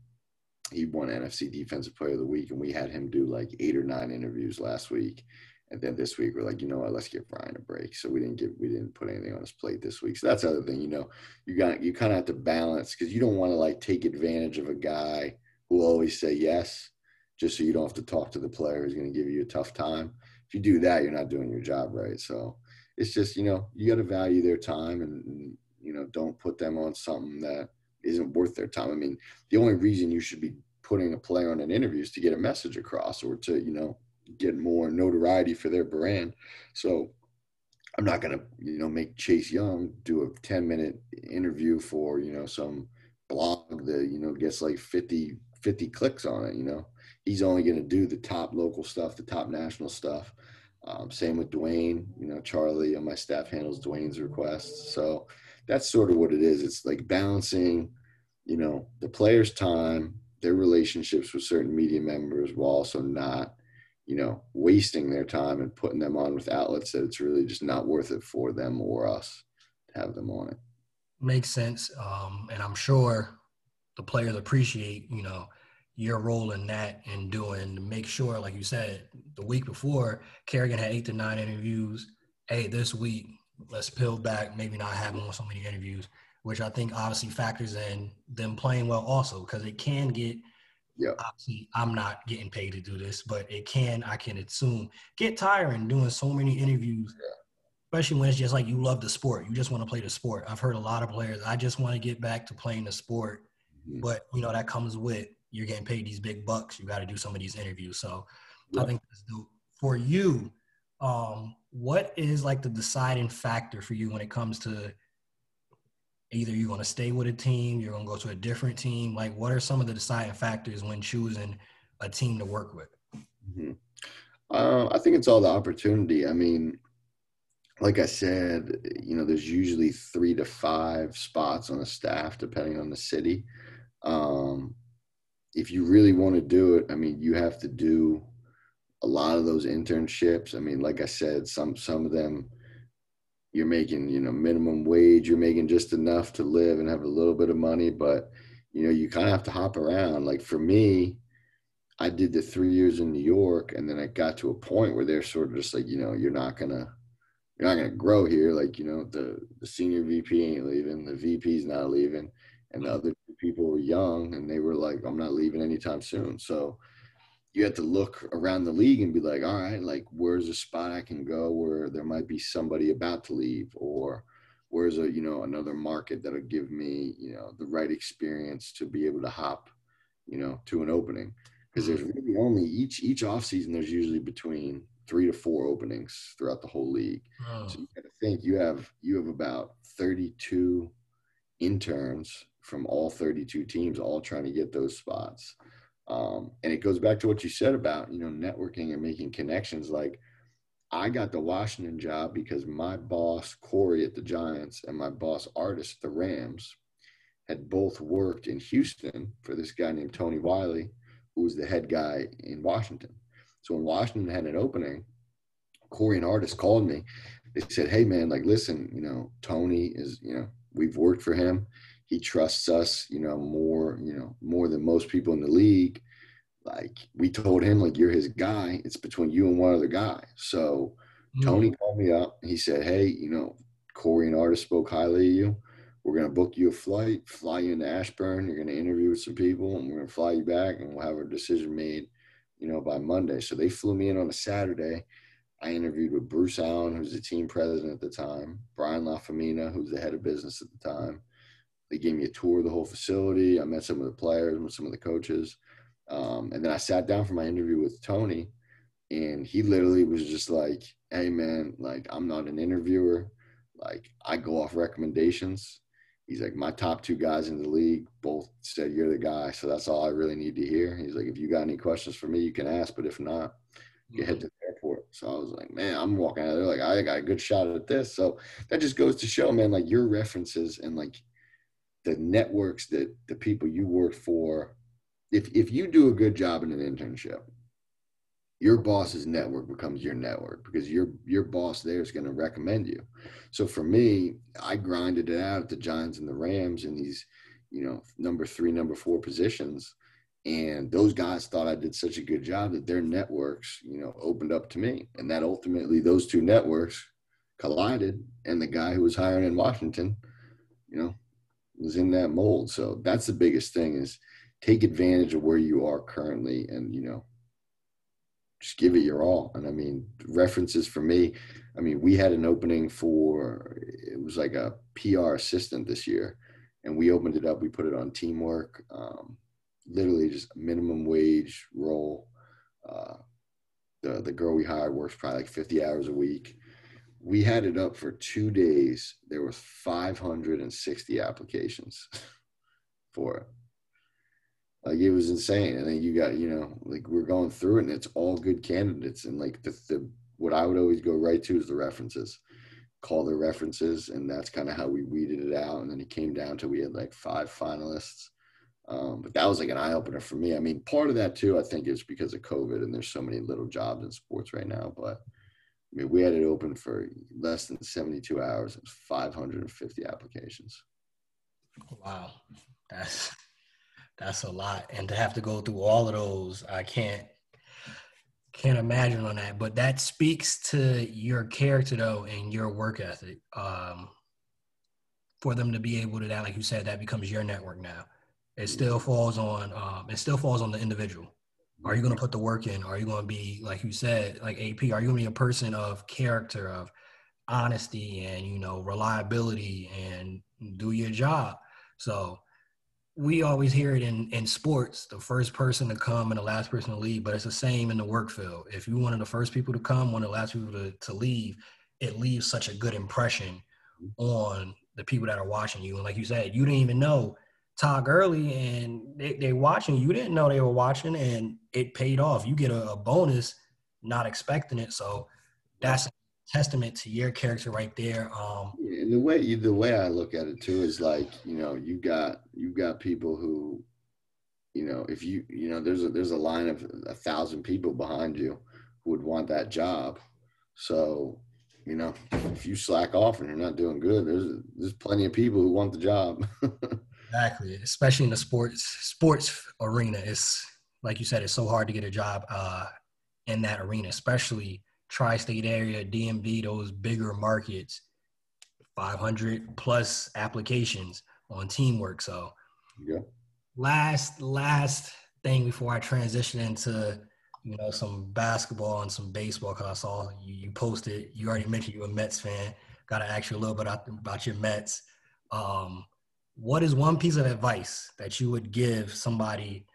he won NFC Defensive Player of the Week, and we had him do like eight or nine interviews last week. And then this week we're like, you know what, let's give Ryan a break. So we didn't give we didn't put anything on his plate this week. So that's the other thing, you know, you got you kind of have to balance because you don't want to like take advantage of a guy who always say yes, just so you don't have to talk to the player who's going to give you a tough time. If you do that, you're not doing your job right. So it's just, you know, you got to value their time and you know, don't put them on something that isn't worth their time. I mean, the only reason you should be putting a player on an interview is to get a message across or to, you know, get more notoriety for their brand. So I'm not going to, you know, make Chase Young do a 10 minute interview for, you know, some blog that, you know, gets like 50, 50 clicks on it, you know. He's only going to do the top local stuff, the top national stuff. Um, same with Dwayne, you know, Charlie on my staff handles Dwayne's requests. So, that's sort of what it is. It's like balancing, you know, the players' time, their relationships with certain media members, while also not, you know, wasting their time and putting them on with outlets that it's really just not worth it for them or us to have them on it. Makes sense, um, and I'm sure the players appreciate, you know, your role in that and doing to make sure, like you said, the week before, Kerrigan had eight to nine interviews. Hey, this week let's peel back, maybe not having so many interviews, which I think obviously factors in them playing well also because it can get. Yeah. Obviously, I'm not getting paid to do this, but it can, I can assume, get tiring doing so many interviews, yeah. especially when it's just like you love the sport. You just want to play the sport. I've heard a lot of players, I just want to get back to playing the sport. Mm-hmm. But, you know, that comes with you're getting paid these big bucks. You got to do some of these interviews. So yeah. I think for you, um, what is like the deciding factor for you when it comes to either you're going to stay with a team, you're going to go to a different team? Like, what are some of the deciding factors when choosing a team to work with? Mm-hmm. Uh, I think it's all the opportunity. I mean, like I said, you know, there's usually three to five spots on a staff, depending on the city. Um, if you really want to do it, I mean, you have to do a lot of those internships. I mean, like I said, some some of them you're making, you know, minimum wage, you're making just enough to live and have a little bit of money, but you know, you kind of have to hop around. Like for me, I did the three years in New York, and then I got to a point where they're sort of just like, you know, you're not gonna you're not gonna grow here. Like, you know, the the senior VP ain't leaving, the VP's not leaving, and the mm. other people were young and they were like, I'm not leaving anytime soon. So you have to look around the league and be like, all right, like where's a spot I can go where there might be somebody about to leave, or where's a you know another market that'll give me you know the right experience to be able to hop, you know, to an opening. Because there's mm-hmm. really only each each off season there's usually between three to four openings throughout the whole league. Oh. So you got to think you have you have about 32 interns from all 32 teams, all trying to get those spots. Um, and it goes back to what you said about, you know, networking and making connections. Like I got the Washington job because my boss, Corey at the Giants, and my boss, Artis at the Rams, had both worked in Houston for this guy named Tony Wyllie, who was the head guy in Washington. So when Washington had an opening, Corey and Artis called me. They said, Hey man, like listen, you know, Tony is, you know, we've worked for him. He trusts us, you know, more, you know, more than most people in the league. Like we told him, like, you're his guy. It's between you and one other guy. So mm-hmm. Tony called me up. He said, Hey, you know, Corey and Artis spoke highly of you. We're going to book you a flight, fly you into Ashburn. You're going to interview with some people, and we're going to fly you back, and we'll have our decision made, you know, by Monday. So they flew me in on a Saturday. I interviewed with Bruce Allen, who's the team president at the time, Brian LaFemina, who's the head of business at the time. They gave me a tour of the whole facility. I met some of the players, with some of the coaches. Um, and then I sat down for my interview with Tony, and he literally was just like, Hey, man, like, I'm not an interviewer. Like, I go off recommendations. He's like, My top two guys in the league both said you're the guy. So that's all I really need to hear. He's like, If you got any questions for me, you can ask. But if not, you head to the airport. So I was like, man, I'm walking out there like I got a good shot at this. So that just goes to show, man, like your references and like the networks that the people you work for. If if you do a good job in an internship, your boss's network becomes your network because your your boss there is going to recommend you. So for me, I grinded it out at the Giants and the Rams in these, you know, number three, number four positions and those guys thought I did such a good job that their networks, you know, opened up to me. And that ultimately those two networks collided and the guy who was hiring in Washington, you know, was in that mold. So that's the biggest thing is take advantage of where you are currently and, you know, just give it your all. And I mean, references for me, I mean, we had an opening for it was like a PR assistant this year, and we opened it up. We put it on teamwork. Um, literally just minimum wage role. Uh, the the girl we hired works probably like 50 hours a week. We had it up for two days. There was 560 applications for it. Like it was insane. And then you got, you know, like we're going through it and it's all good candidates. And like the, the what I would always go right to is the references. Call the references, and that's kind of how we weeded it out. And then it came down to we had like five finalists um, but that was like an eye opener for me. I mean, part of that too, I think, is because of COVID and there's so many little jobs in sports right now. But I mean, we had it open for less than 72 hours. It was 550 applications. Wow, that's that's a lot, and to have to go through all of those, I can't can't imagine on that. But that speaks to your character though and your work ethic. Um, for them to be able to that, like you said, that becomes your network now it still falls on um, it still falls on the individual. Are you going to put the work in? Are you going to be like you said, like AP? Are you going to be a person of character, of honesty, and you know reliability, and do your job? So we always hear it in in sports: the first person to come and the last person to leave. But it's the same in the work field. If you're one of the first people to come, one of the last people to, to leave, it leaves such a good impression mm-hmm. on the people that are watching you. And like you said, you didn't even know Todd Gurley and they, they watching. You didn't know they were watching, and it paid off. You get a, a bonus, not expecting it. So that's a testament to your character right there. Um, and the way the way I look at it too is like you know you got you got people who, you know, if you you know there's a there's a line of a thousand people behind you who would want that job. So you know, if you slack off and you're not doing good, there's there's plenty of people who want the job. Exactly, especially in the sports sports arena. It's like you said, it's so hard to get a job uh, in that arena, especially tri-state area, DMV, those bigger markets. 500 plus applications on teamwork. So, yeah. Last last thing before I transition into you know some basketball and some baseball, because I saw you, you posted. You already mentioned you're a Mets fan. Got to ask you a little bit about, about your Mets. Um, what is one piece of advice that you would give somebody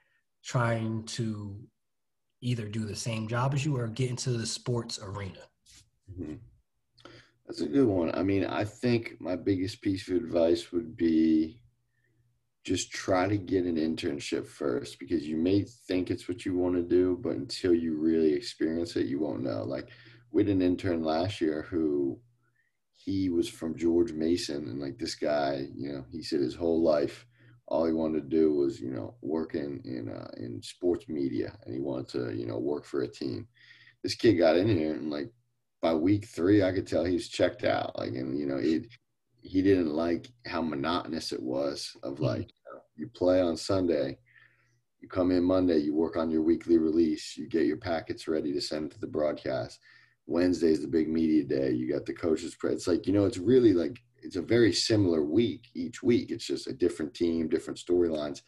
trying to either do the same job as you or get into the sports arena? Mm-hmm. That's a good one. I mean, I think my biggest piece of advice would be just try to get an internship first because you may think it's what you want to do, but until you really experience it, you won't know. Like we had an intern last year who he was from George Mason, and like this guy, you know, he said his whole life all he wanted to do was, you know, working in uh, in sports media, and he wanted to, you know, work for a team. This kid got in here, and like by week three, I could tell he was checked out. Like, and you know, it he didn't like how monotonous it was of mm-hmm. like you play on Sunday, you come in Monday, you work on your weekly release, you get your packets ready to send to the broadcast. Wednesday's the big media day. You got the coaches press. It's like, you know, it's really like it's a very similar week each week. It's just a different team, different storylines.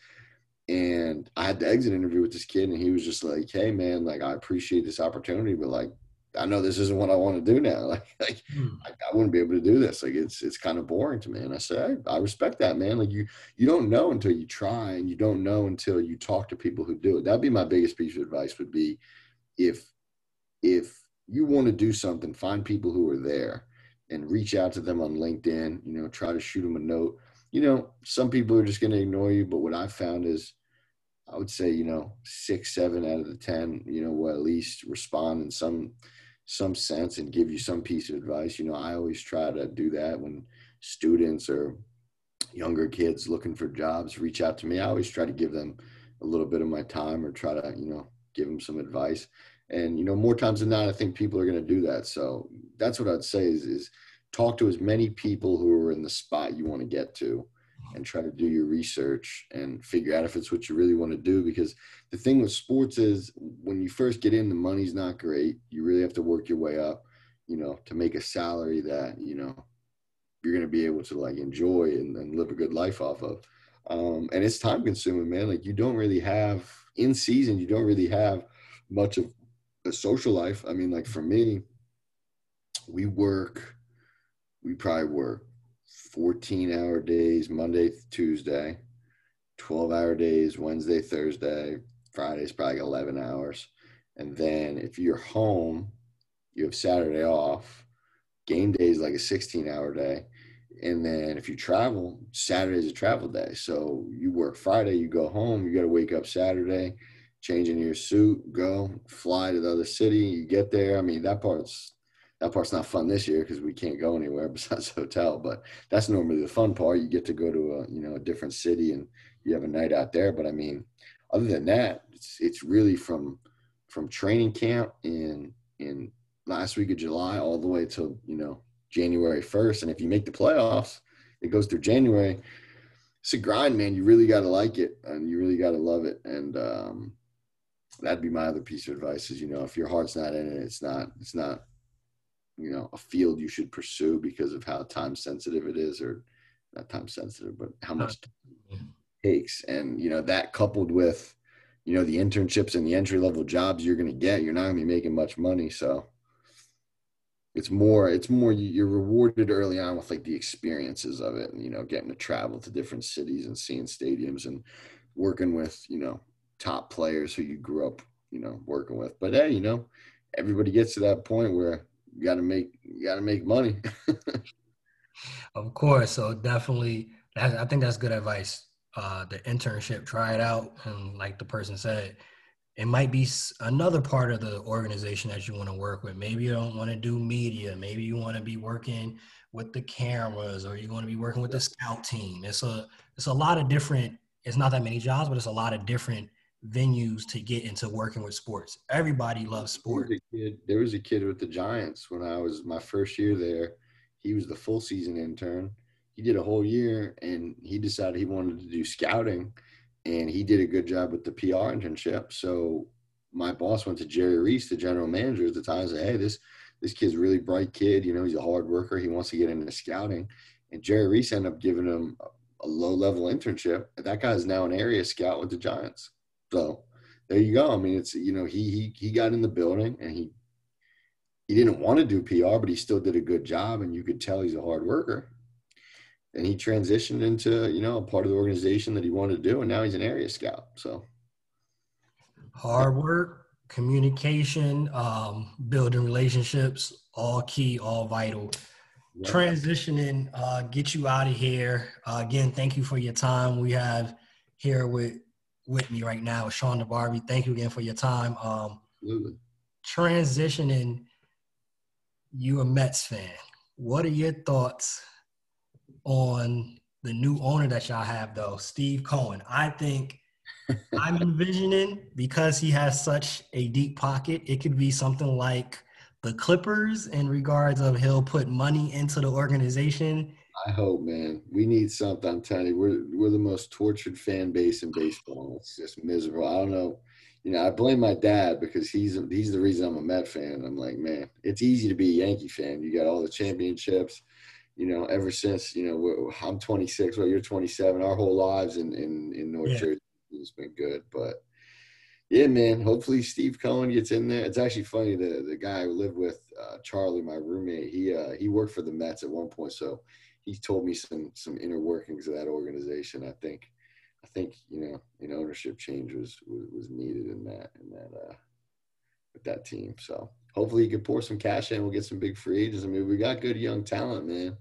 And I had the exit interview with this kid, and he was just like, "Hey, man, like I appreciate this opportunity, but like I know this isn't what I want to do now. Like, like hmm. I, I, wouldn't be able to do this. Like, it's it's kind of boring to me. And I said, I, I, respect that, man. Like, you you don't know until you try, and you don't know until you talk to people who do it. That'd be my biggest piece of advice. Would be if if you want to do something, find people who are there and reach out to them on LinkedIn. You know, try to shoot them a note. You know, some people are just going to ignore you, but what I've found is I would say, you know, six, seven out of the 10, you know, will at least respond in some some sense and give you some piece of advice. You know, I always try to do that when students or younger kids looking for jobs reach out to me. I always try to give them a little bit of my time or try to, you know, give them some advice. And, you know, more times than not, I think people are going to do that. So that's what I'd say is, is talk to as many people who are in the spot you want to get to and try to do your research and figure out if it's what you really want to do. Because the thing with sports is when you first get in, the money's not great. You really have to work your way up, you know, to make a salary that, you know, you're going to be able to like enjoy and, and live a good life off of. Um, and it's time consuming, man. Like you don't really have in season, you don't really have much of a social life. I mean, like for me, we work, we probably work 14 hour days Monday, Tuesday, 12 hour days Wednesday, Thursday, Friday's probably 11 hours. And then if you're home, you have Saturday off. Game day is like a 16 hour day. And then if you travel, Saturday's a travel day. So you work Friday, you go home, you got to wake up Saturday, change in your suit, go fly to the other city. You get there. I mean, that part's that part's not fun this year because we can't go anywhere besides hotel. But that's normally the fun part. You get to go to a you know a different city and you have a night out there. But I mean, other than that, it's it's really from from training camp in in last week of July all the way till you know January first. And if you make the playoffs, it goes through January. It's a grind, man. You really got to like it and you really got to love it. And um, that'd be my other piece of advice is you know if your heart's not in it, it's not it's not you know a field you should pursue because of how time sensitive it is or not time sensitive but how much it takes. And you know that coupled with you know the internships and the entry level jobs you're going to get you're not going to be making much money. So it's more it's more you're rewarded early on with like the experiences of it and you know getting to travel to different cities and seeing stadiums and working with you know top players who you grew up you know working with but hey you know everybody gets to that point where you got to make you got to make money. of course, so definitely, I think that's good advice. Uh, the internship, try it out, and like the person said, it might be another part of the organization that you want to work with. Maybe you don't want to do media. Maybe you want to be working with the cameras, or you want to be working with the scout team. It's a it's a lot of different. It's not that many jobs, but it's a lot of different venues to get into working with sports. Everybody loves sports. There was, there was a kid with the Giants when I was my first year there. He was the full season intern. He did a whole year and he decided he wanted to do scouting and he did a good job with the PR internship. So my boss went to Jerry Reese, the general manager at the time, and said, Hey, this this kid's a really bright kid. You know, he's a hard worker. He wants to get into scouting. And Jerry Reese ended up giving him a low level internship. That guy is now an area scout with the Giants. So there you go. I mean, it's you know he he he got in the building and he he didn't want to do PR, but he still did a good job, and you could tell he's a hard worker. And he transitioned into you know a part of the organization that he wanted to do, and now he's an area scout. So hard work, communication, um, building relationships, all key, all vital. yeah. transitioning, uh, get you out of here. Uh, again, thank you for your time. We have here with with me right now, Sean DeBarbieri. Thank you again for your time. Um, Absolutely. Transitioning, you a Mets fan. What are your thoughts on the new owner that y'all have, though, Steve Cohen? I think I'm envisioning because he has such a deep pocket, it could be something like the Clippers in regards of he'll put money into the organization. I hope, man. We need something. I'm telling you, we're we're the most tortured fan base in baseball. It's just miserable. I don't know. You know, I blame my dad because he's he's the reason I'm a Met fan. I'm like, man, it's easy to be a Yankee fan. You got all the championships. You know, ever since you know I'm 26, well, you're 27. Our whole lives in in, in North yeah. Jersey has been good, but yeah, man. Hopefully Steve Cohen gets in there. It's actually funny. The the guy I lived with, uh, Charlie, my roommate, he uh, he worked for the Mets at one point, so he told me some some inner workings of that organization. I think I think you know an ownership change was was, was needed in that in that uh, with that team. So hopefully he can pour some cash in. We'll get some big free agents. I mean, we got good young talent, man.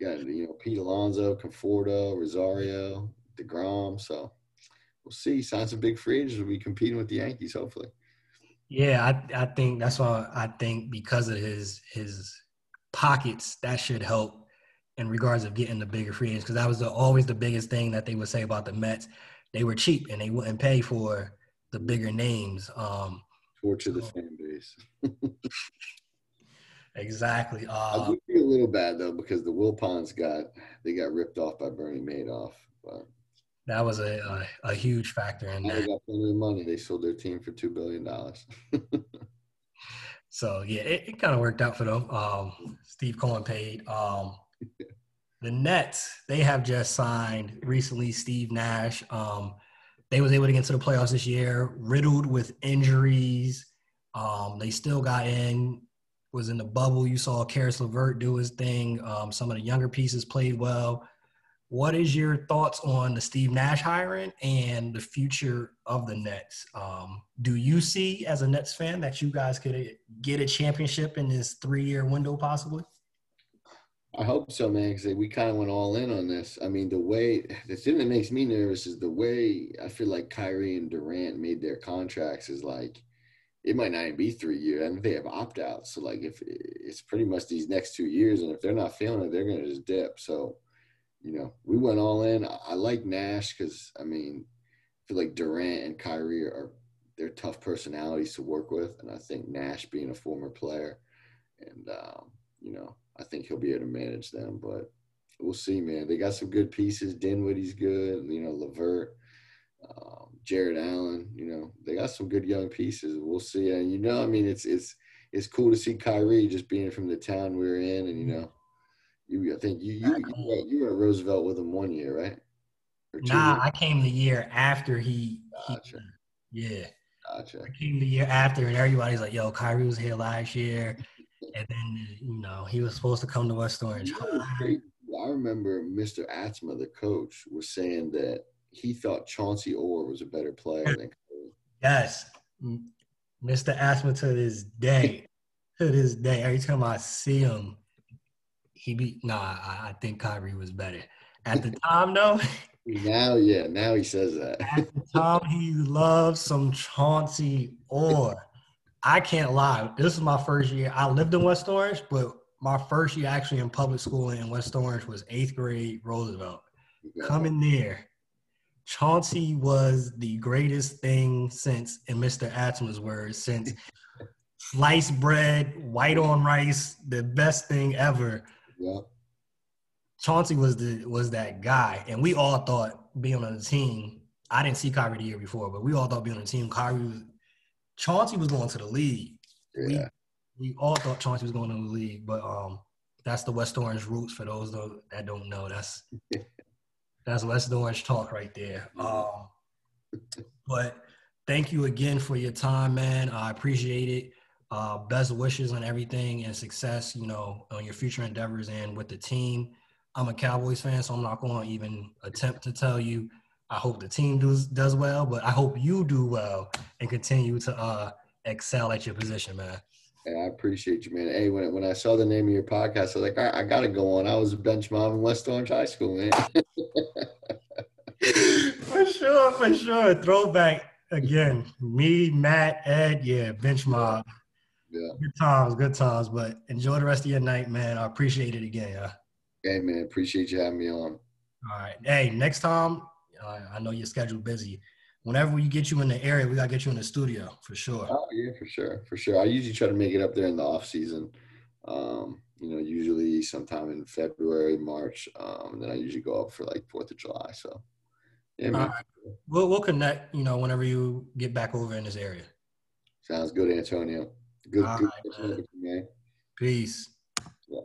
Got you know Pete Alonso, Conforto, Rosario, deGrom. So we'll see. Sign some big free agents. We'll be competing with the Yankees, hopefully. Yeah, I I think that's why I think because of his his pockets, that should help in regards of getting the bigger free agents. Because that was the, always the biggest thing that they would say about the Mets. They were cheap and they wouldn't pay for the bigger names. Um, Torture the fan base. exactly. Uh, I do feel a little bad though because the Wilpons got they got ripped off by Bernie Madoff, but that was a, a, a huge factor in that. They got plenty of money. They sold their team for two billion dollars. so yeah, it, it kind of worked out for them. Um, Steve Cohen paid. Um, the Nets, they have just signed recently Steve Nash. Um, they was able to get into the playoffs this year, riddled with injuries. Um, they still got in, was in the bubble. You saw Caris LeVert do his thing. Um, some of the younger pieces played well. What is your thoughts on the Steve Nash hiring and the future of the Nets? Um, do you see, as a Nets fan, that you guys could get a championship in this three-year window, possibly? I hope so, man. Because we kind of went all in on this. I mean, the way the thing that makes me nervous is the way I feel like Kyrie and Durant made their contracts is like it might not even be three years. and they have opt outs. So like if it's pretty much these next two years, and if they're not feeling it, they're gonna just dip. So you know, we went all in. I, like Nash because I mean, I feel like Durant and Kyrie are they're tough personalities to work with, and I think Nash being a former player, and um, you know, I think he'll be able to manage them. But we'll see, man. They got some good pieces. Dinwiddie's good. You know, LeVert, um, Jarrett Allen. You know, they got some good young pieces. We'll see. And you know, I mean, it's it's it's cool to see Kyrie just being from the town we're in, and you know you, I think you you, you, you were at Roosevelt with him one year, right? Nah, years? I came the year after he. Gotcha. He, yeah. Gotcha. I came the year after, and everybody's like, "Yo, Kyrie was here last year," and then you know he was supposed to come to West Orange. I remember Mr. Atzma, the coach, was saying that he thought Chauncey Orr was a better player than Kyrie. Yes, Mr. Atzma to this day, to this day, every time I see him he be nah. I, I think Kyrie was better at the time, though. Now, yeah, now he says that. at the time, he loves some Chauncey Orr. I can't lie. This is my first year. I lived in West Orange, but my first year actually in public school in West Orange was eighth grade Roosevelt. Coming there, Chauncey was the greatest thing since, in Mr. Atzma's words, since sliced bread, white on rice, the best thing ever. Yeah. Chauncey was the was that guy, and we all thought being on the team. I didn't see Kyrie the year before, but we all thought being on the team, Kyrie was Chauncey was going to the league. Yeah. We, we all thought Chauncey was going to the league, but um, that's the West Orange roots for those that don't know. That's that's West Orange talk right there. Um, but thank you again for your time, man. I appreciate it. Uh, best wishes on everything and success, you know, on your future endeavors and with the team. I'm a Cowboys fan, so I'm not going to even attempt to tell you. I hope the team does does well, but I hope you do well and continue to uh, excel at your position, man. Yeah, I appreciate you, man. Hey, when when I saw the name of your podcast, I was like, I, I gotta go on. I was a bench mob in West Orange High School, man. for sure, for sure. Throwback again. Me, Matt, Ed, yeah, bench mob. Yeah. Good times, good times. But enjoy the rest of your night, man. I appreciate it again. Yeah. Hey, man. Appreciate you having me on. All right. Hey, next time, uh, I know your schedule busy. Whenever we get you in the area, we gotta get you in the studio for sure. Oh yeah, for sure, for sure. I usually try to make it up there in the off season. Um, you know, usually sometime in February, March. Um, then I usually go up for like Fourth of July. So yeah, man. We'll we'll connect. You know, whenever you get back over in this area. Sounds good, Antonio. Good, All good right, man. Peace. Yeah.